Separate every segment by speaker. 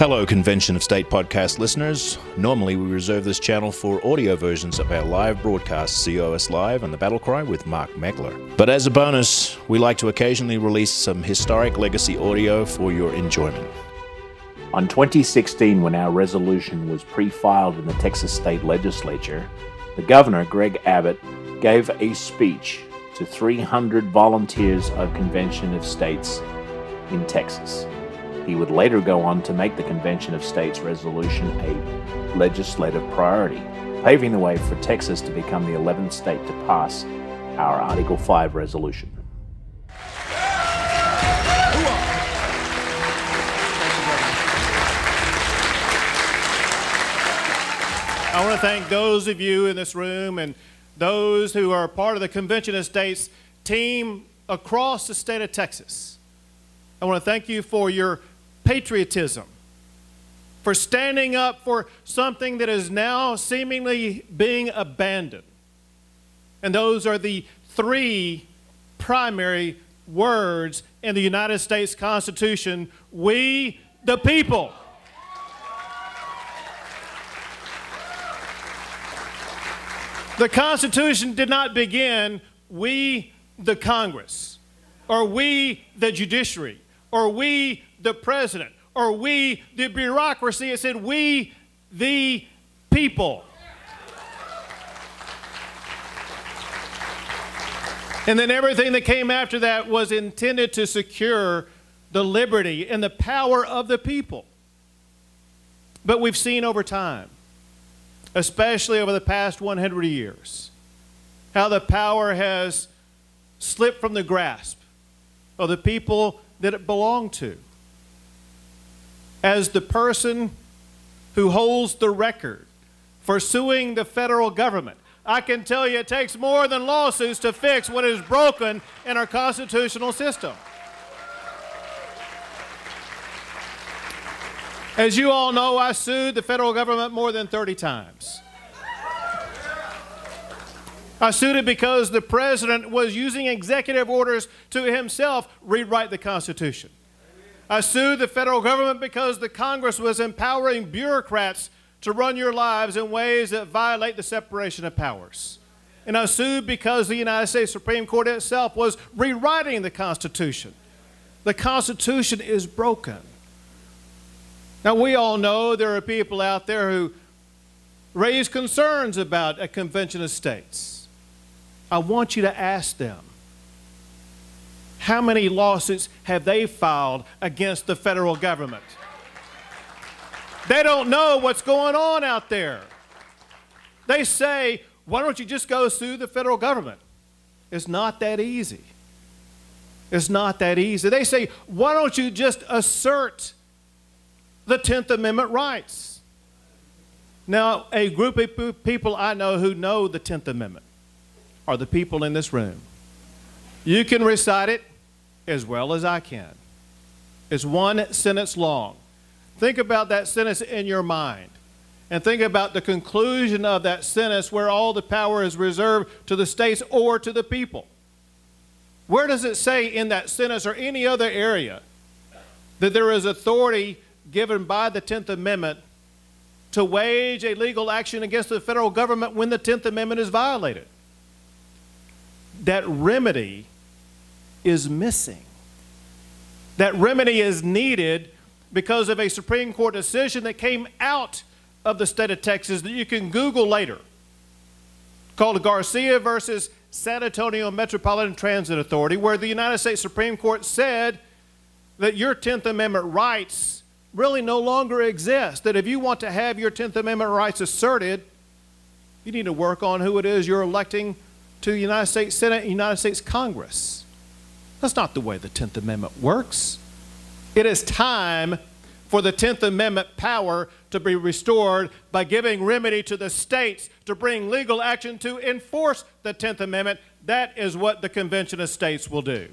Speaker 1: Hello, Convention of State podcast listeners. Normally, we reserve this channel for audio versions of our live broadcast, COS Live and the Battle Cry with Mark Meckler. But as a bonus, we like to occasionally release some historic legacy audio for your enjoyment.
Speaker 2: On 2016, when our resolution was pre filed in the Texas State Legislature, the governor, Greg Abbott, gave a speech to 300 volunteers of Convention of States in Texas. He would later go on to make the Convention of States resolution a legislative priority, paving the way for Texas to become the 11th state to pass our Article 5 resolution.
Speaker 3: I want to thank those of you in this room and those who are part of the Convention of States team across the state of Texas. I want to thank you for your patriotism, for standing up for something that is now seemingly being abandoned. And those are the three primary words in the United States Constitution we the people. The Constitution did not begin, we the Congress, or we the judiciary, or we the president, or we the bureaucracy. It said, we the people. And then everything that came after that was intended to secure the liberty and the power of the people. But we've seen over time especially over the past 100 years, how the power has slipped from the grasp of the people that it belonged to. As the person who holds the record for suing the federal government, I can tell you it takes more than lawsuits to fix what is broken in our constitutional system. As you all know, I sued the federal government more than 30 times. I sued it because the president was using executive orders to himself rewrite the Constitution. I sued the federal government because the Congress was empowering bureaucrats to run your lives in ways that violate the separation of powers. And I sued because the United States Supreme Court itself was rewriting the Constitution. The Constitution is broken. Now, we all know there are people out there who raise concerns about a convention of states. I want you to ask them how many lawsuits have they filed against the federal government? They don't know what's going on out there. They say, why don't you just go sue the federal government? It's not that easy. It's not that easy. They say, why don't you just assert the 10th Amendment rights. Now, a group of people I know who know the 10th Amendment are the people in this room. You can recite it as well as I can. It's one sentence long. Think about that sentence in your mind and think about the conclusion of that sentence where all the power is reserved to the states or to the people. Where does it say in that sentence or any other area that there is authority given by the 10th Amendment to wage a legal action against the federal government when the 10th Amendment is violated. That remedy is missing. That remedy is needed because of a Supreme Court decision that came out of the state of Texas that you can Google later called Garcia versus San Antonio Metropolitan Transit Authority, where the United States Supreme Court said that your 10th Amendment rights really no longer exist. That if you want to have your 10th Amendment rights asserted, you need to work on who it is you're electing to the United States Senate and United States Congress. That's not the way the 10th Amendment works. It is time for the 10th Amendment power to be restored by giving remedy to the states to bring legal action to enforce the 10th Amendment. That is what the Convention of States will do.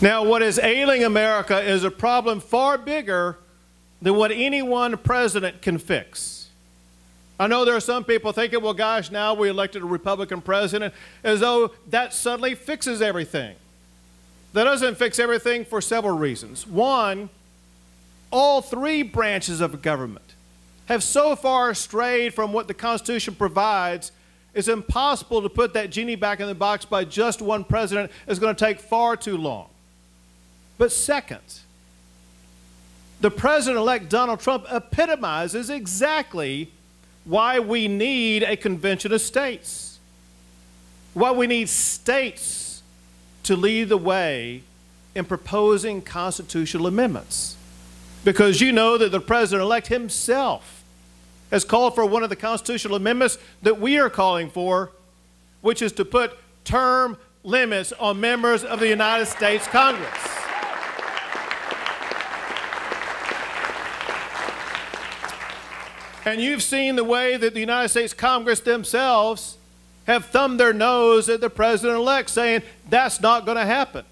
Speaker 3: Now, what is ailing America is a problem far bigger than what any one president can fix. I know there are some people thinking, well, gosh, now we elected a Republican president, as though that suddenly fixes everything. That doesn't fix everything for several reasons. One, all three branches of government have so far strayed from what the Constitution provides, it's impossible to put that genie back in the box by just one president. It's going to take far too long. But second, the president elect Donald Trump epitomizes exactly why we need a convention of states, why we need states to lead the way in proposing constitutional amendments. Because you know that the president elect himself has called for one of the constitutional amendments that we are calling for, which is to put term limits on members of the United States Congress. And you've seen the way that the United States Congress themselves have thumbed their nose at the president elect, saying that's not going to happen.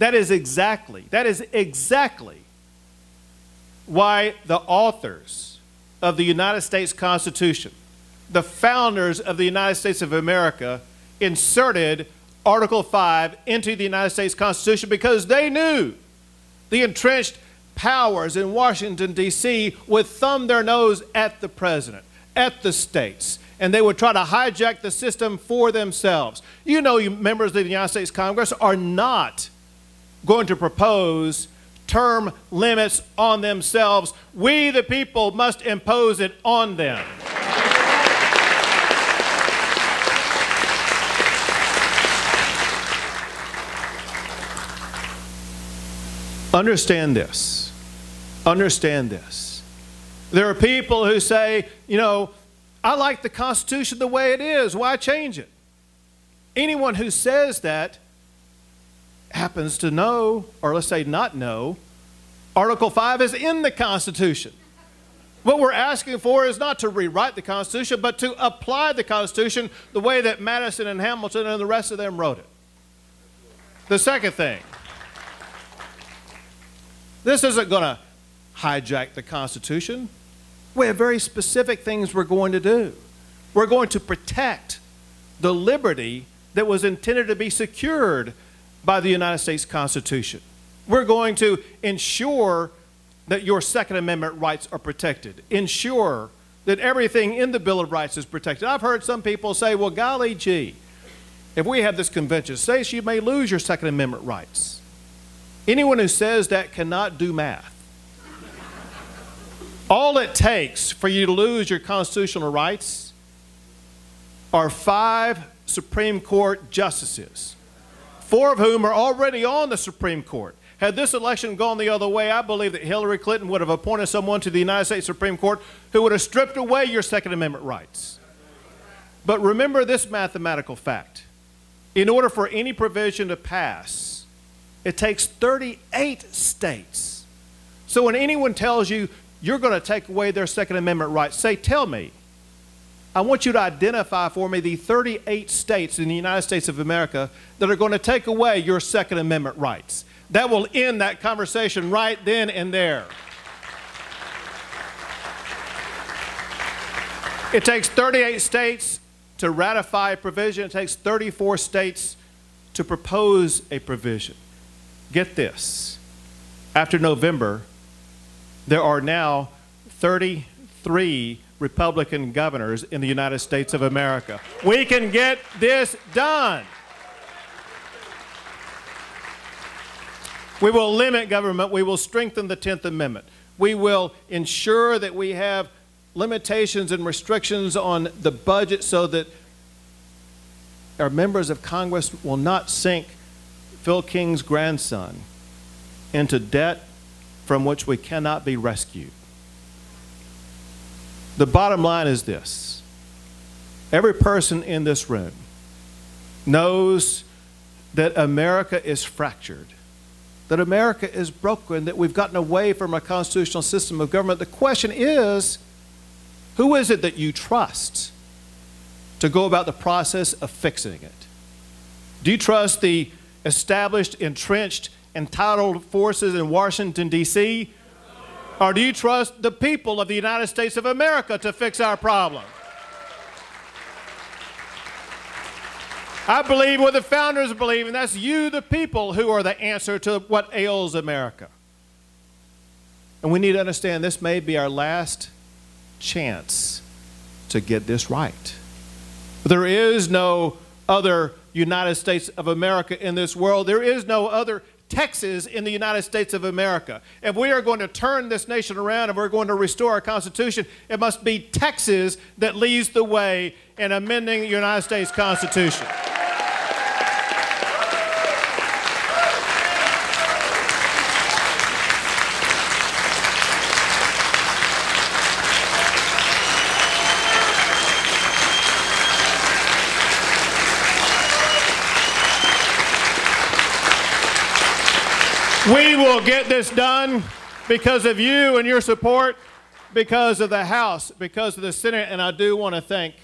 Speaker 3: That is exactly, that is exactly why the authors of the United States Constitution, the founders of the United States of America, inserted Article 5 into the United States Constitution because they knew the entrenched powers in Washington, D.C. would thumb their nose at the president, at the states, and they would try to hijack the system for themselves. You know, you members of the United States Congress are not going to propose term limits on themselves. We, the people, must impose it on them. Understand this. Understand this. There are people who say, you know, I like the Constitution the way it is. Why change it? Anyone who says that happens to know, or let's say not know, Article 5 is in the Constitution. What we're asking for is not to rewrite the Constitution, but to apply the Constitution the way that Madison and Hamilton and the rest of them wrote it. The second thing this isn't going to hijack the Constitution. We have very specific things we're going to do. We're going to protect the liberty that was intended to be secured by the United States Constitution. We're going to ensure that your Second Amendment rights are protected, ensure that everything in the Bill of Rights is protected. I've heard some people say, well, golly gee, if we have this convention, say you may lose your Second Amendment rights. Anyone who says that cannot do math. All it takes for you to lose your constitutional rights are five Supreme Court justices four of whom are already on the Supreme Court. Had this election gone the other way, I believe that Hillary Clinton would have appointed someone to the United States Supreme Court who would have stripped away your Second Amendment rights. But remember this mathematical fact in order for any provision to pass, it takes 38 states. So when anyone tells you you're going to take away their Second Amendment rights, say, Tell me, I want you to identify for me the 38 states in the United States of America that are going to take away your Second Amendment rights. That will end that conversation right then and there. It takes 38 states to ratify a provision, it takes 34 states to propose a provision. Get this. After November, there are now 33 Republican governors in the United States of America. We can get this done. We will limit government. We will strengthen the 10th Amendment. We will ensure that we have limitations and restrictions on the budget so that our members of Congress will not sink Phil King's grandson into debt from which we cannot be rescued. The bottom line is this every person in this room knows that America is fractured, that America is broken, that we've gotten away from a constitutional system of government. The question is who is it that you trust to go about the process of fixing it? Do you trust the established, entrenched, entitled forces in Washington, D.C.? Or do you trust the people of the United States of America to fix our problem? I believe what the founders believe, and that's you, the people, who are the answer to what ails America. And we need to understand this may be our last chance to get this right. There is no other United States of America in this world. There is no other Texas in the United States of America. If we are going to turn this nation around and we're going to restore our Constitution, it must be Texas that leads the way in amending the United States Constitution. We will get this done because of you and your support, because of the House, because of the Senate, and I do want to thank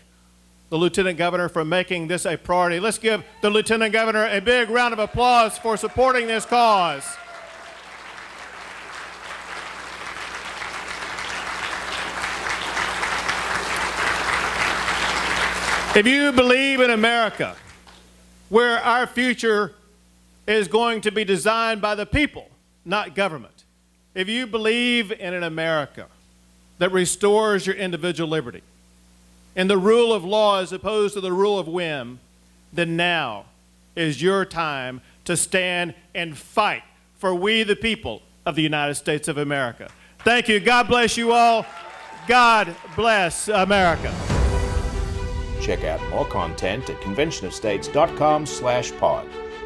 Speaker 3: the Lieutenant Governor for making this a priority. Let's give the Lieutenant Governor a big round of applause for supporting this cause. If you believe in America, where our future is going to be designed by the people, not government. If you believe in an America that restores your individual liberty and the rule of law as opposed to the rule of whim, then now is your time to stand and fight for we, the people of the United States of America. Thank you. God bless you all. God bless America.
Speaker 1: Check out more content at conventionofstates.com slash pod.